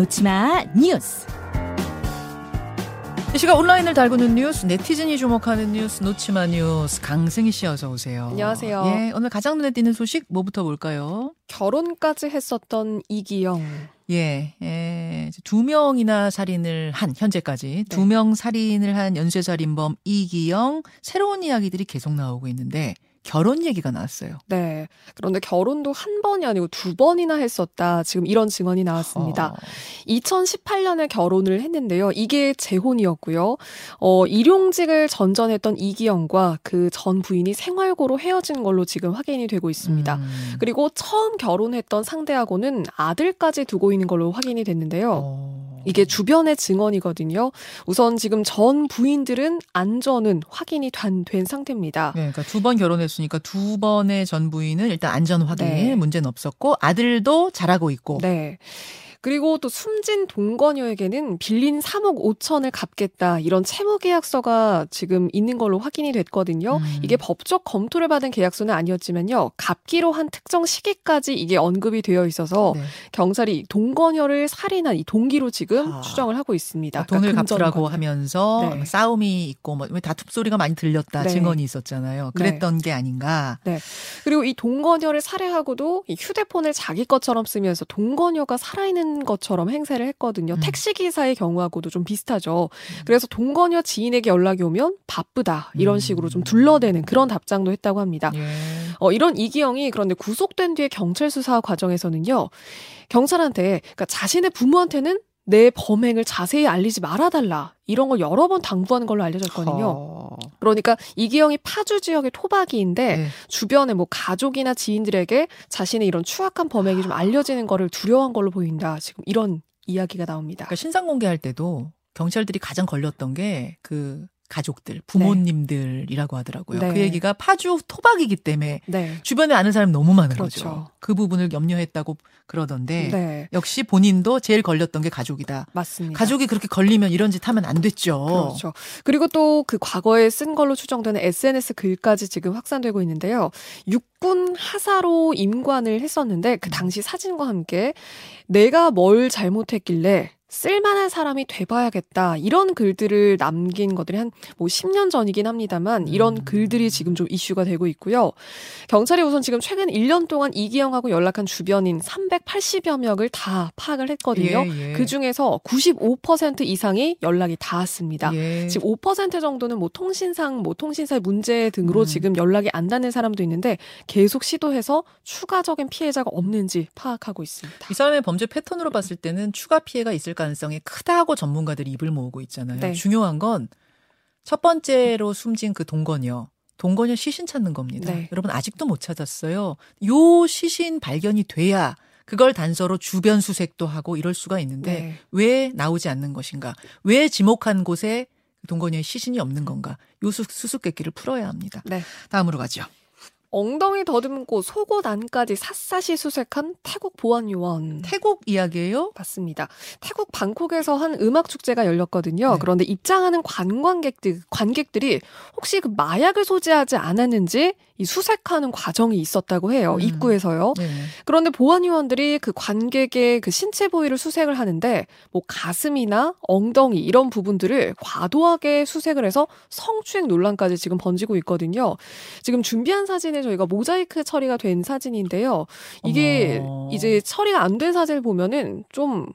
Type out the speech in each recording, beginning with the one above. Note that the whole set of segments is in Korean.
놓치마 뉴스. 이 시각 온라인을 달구는 뉴스, 네티즌이 주목하는 뉴스, 놓치마 뉴스, 강승희 씨 어서 오세요. 안녕하세요. 예, 오늘 가장 눈에 띄는 소식 뭐부터 볼까요? 결혼까지 했었던 이기영. 예, 예, 두 명이나 살인을 한, 현재까지 두명 살인을 한 연쇄살인범 이기영, 새로운 이야기들이 계속 나오고 있는데, 결혼 얘기가 나왔어요. 네. 그런데 결혼도 한 번이 아니고 두 번이나 했었다. 지금 이런 증언이 나왔습니다. 어, 2018년에 결혼을 했는데요. 이게 재혼이었고요. 어, 일용직을 전전했던 이기영과 그 전 부인이 생활고로 헤어진 걸로 지금 확인이 되고 있습니다. 음, 그리고 처음 결혼했던 상대하고는 아들까지 두고 있는 걸로 확인이 됐는데요. 어. 이게 주변의 증언이거든요. 우선 지금 전 부인들은 안전은 확인이 된, 된 상태입니다. 네, 그러니까 두 번 결혼했으니까 두 번의 전 부인은 일단 안전 확인 네. 문제는 없었고 아들도 잘하고 있고 네. 그리고 또 숨진 동거녀에게는 빌린 3억 5천을 갚겠다 이런 채무 계약서가 지금 있는 걸로 확인이 됐거든요. 음. 이게 법적 검토를 받은 계약서는 아니었지만요. 갚기로 한 특정 시기까지 이게 언급이 되어 있어서 네. 경찰이 동거녀를 살인한 이 동기로 지금 아. 추정을 하고 있습니다. 돈을 그러니까 갚으라고. 하면서 네. 싸움이 있고 뭐 다툼 소리가 많이 들렸다 네. 증언이 있었잖아요. 그랬던 게 아닌가. 그리고 이 동거녀를 살해하고도 이 휴대폰을 자기 것처럼 쓰면서 동거녀가 살아있는 것처럼 행세를 했거든요. 음. 택시 기사의 경우하고도 좀 비슷하죠. 그래서 동거녀 지인에게 연락이 오면 바쁘다. 이런 음. 식으로 좀 둘러대는 그런 답장도 했다고 합니다. 예. 어, 이런 이기영이 그런데 구속된 뒤에 경찰 수사 과정에서는요. 경찰한테 그러니까 자신의 부모한테는 내 범행을 자세히 알리지 말아달라. 이런 걸 여러 번 당부하는 걸로 알려졌거든요. 어. 그러니까 이기영이 파주 지역의 토박이인데 네. 주변의 뭐 가족이나 지인들에게 자신의 이런 추악한 범행이 좀 알려지는 거를 두려워한 걸로 보인다. 지금 이런 이야기가 나옵니다. 그러니까 신상 공개할 때도 경찰들이 가장 걸렸던 게 그 가족들, 부모님들이라고 하더라고요. 네. 그 얘기가 파주 토박이기 때문에 네. 주변에 아는 사람이 너무 많은 그렇죠. 거죠. 그 부분을 염려했다고 그러던데 네. 역시 본인도 제일 걸렸던 게 가족이다. 맞습니다. 가족이 그렇게 걸리면 이런 짓 하면 안 됐죠. 그렇죠. 그리고 또 그 과거에 쓴 걸로 추정되는 SNS 글까지 지금 확산되고 있는데요. 육군 하사로 임관을 했었는데 그 당시 사진과 함께 내가 뭘 잘못했길래 쓸만한 사람이 돼봐야겠다. 이런 글들을 남긴 것들이 한 뭐 10년 전이긴 합니다만 이런 음. 글들이 지금 좀 이슈가 되고 있고요. 경찰이 우선 지금 최근 1년 동안 이기영하고 연락한 주변인 380여 명을 다 파악을 했거든요. 예, 예. 그 중에서 95% 이상이 연락이 닿았습니다. 예. 지금 5% 정도는 뭐 통신상, 뭐 통신사의 문제 등으로 음. 지금 연락이 안 닿는 사람도 있는데 계속 시도해서 추가적인 피해자가 없는지 파악하고 있습니다. 이 사람의 범죄 패턴으로 봤을 때는 추가 피해가 있을 가능성이 크다고 전문가들이 입을 모으고 있잖아요. 네. 중요한 건 첫 번째로 숨진 그 동거녀. 동거녀 시신 찾는 겁니다. 네. 여러분 아직도 못 찾았어요. 요 시신 발견이 돼야 그걸 단서로 주변 수색도 하고 이럴 수가 있는데 네. 왜 나오지 않는 것인가? 왜 지목한 곳에 동거녀의 시신이 없는 건가? 요 수- 수수께끼를 풀어야 합니다. 네. 다음으로 가죠. 엉덩이 더듬고 속옷 안까지 샅샅이 수색한 태국 보안 요원. 태국 이야기예요? 맞습니다. 태국 방콕에서 한 음악 축제가 열렸거든요. 네. 그런데 입장하는 관광객들 관객들이 혹시 그 마약을 소지하지 않았는지 이 수색하는 과정이 있었다고 해요. 음. 입구에서요. 네. 그런데 보안 요원들이 그 관객의 그 신체 부위를 수색을 하는데 뭐 가슴이나 엉덩이 이런 부분들을 과도하게 수색을 해서 성추행 논란까지 지금 번지고 있거든요. 지금 준비한 사진 에 저희가 모자이크 처리가 된 사진인데요. 이게 어머. 이제 처리가 안 된 사진을 보면은 좀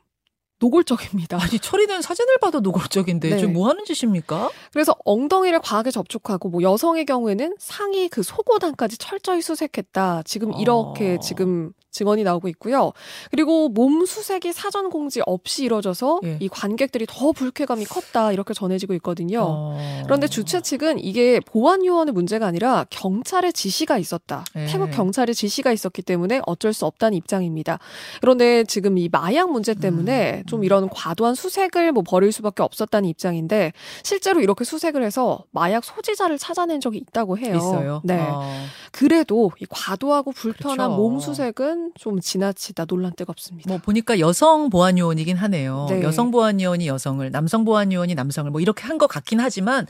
노골적입니다. 아니 처리된 사진을 봐도 노골적인데 네. 지금 뭐 하는 짓입니까? 그래서 엉덩이를 과하게 접촉하고 뭐 여성의 경우에는 상의 그 속옷 안까지 철저히 수색했다. 지금 이렇게 어. 지금 증언이 나오고 있고요. 그리고 몸 수색이 사전 공지 없이 이뤄져서 예. 이 관객들이 더 불쾌감이 컸다. 이렇게 전해지고 있거든요. 어. 그런데 주최 측은 이게 보안 요원의 문제가 아니라 경찰의 지시가 있었다. 네. 태국 경찰의 지시가 있었기 때문에 어쩔 수 없다는 입장입니다. 그런데 지금 이 마약 문제 때문에 음, 좀 음. 이런 과도한 수색을 뭐 벌일 수밖에 없었다는 입장인데 실제로 이렇게 수색을 해서 마약 소지자를 찾아낸 적이 있다고 해요. 있어요. 네. 어. 그래도 이 과도하고 불편한 그렇죠. 몸 수색은 좀 지나치다 논란 뜨겁습니다. 뭐 보니까 여성 보안 요원이긴 하네요. 네. 여성 보안 요원이 여성을, 남성 보안 요원이 남성을 뭐 이렇게 한 것 같긴 하지만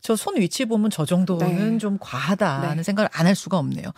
저 손 위치 보면 저 정도는 네. 좀 과하다는 네. 생각을 안 할 수가 없네요.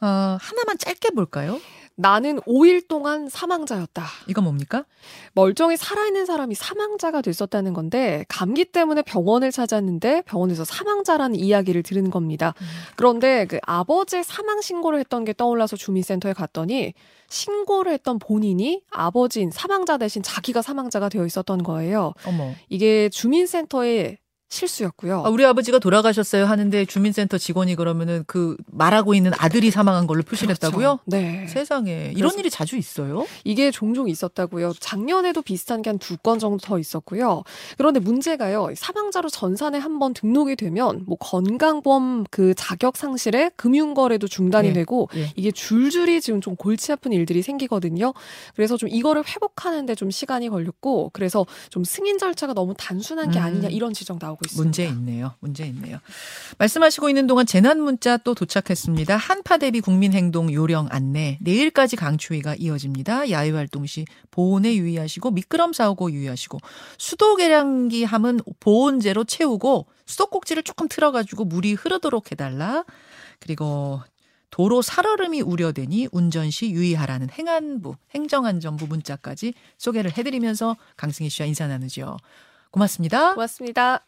어, 하나만 짧게 볼까요? 나는 5일 동안 사망자였다. 이건 뭡니까? 멀쩡히 살아있는 사람이 사망자가 됐었다는 건데 감기 때문에 병원을 찾았는데 병원에서 사망자라는 이야기를 들은 겁니다. 음. 그런데 그 아버지 사망 신고를 했던 게 떠올라서 주민센터에 갔더니 신고를 했던 본인이 아버지인 사망자 대신 자기가 사망자가 되어 있었던 거예요. 어머. 이게 주민센터의 실수였고요. 아, 우리 아버지가 돌아가셨어요 하는데 주민센터 직원이 그러면은 그 말하고 있는 아들이 사망한 걸로 표시를 했다고요? 그렇죠. 네. 세상에 이런 일이 자주 있어요? 이게 종종 있었다고요. 작년에도 비슷한 게 한 두 건 정도 더 있었고요. 그런데 문제가요. 사망자로 전산에 한 번 등록이 되면 뭐 건강보험 그 자격 상실에 금융 거래도 중단이 예. 되고 예. 이게 줄줄이 지금 좀 골치 아픈 일들이 생기거든요. 그래서 좀 이거를 회복하는데 좀 시간이 걸렸고 그래서 좀 승인 절차가 너무 단순한 게 음. 아니냐 이런 지적 나오고 있습니다. 문제 있네요. 문제 있네요. 말씀하시고 있는 동안 재난 문자 또 도착했습니다. 한파 대비 국민행동 요령 안내 내일까지 강추위가 이어집니다. 야외 활동 시 보온에 유의하시고 미끄럼 사오고 유의하시고 수도 계량기 함은 보온제로 채우고 수도꼭지를 조금 틀어가지고 물이 흐르도록 해달라. 그리고 도로 살얼음이 우려되니 운전 시 유의하라는 행안부 행정안전부 문자까지 소개를 해드리면서 강승희 씨와 인사 나누죠. 고맙습니다. 고맙습니다.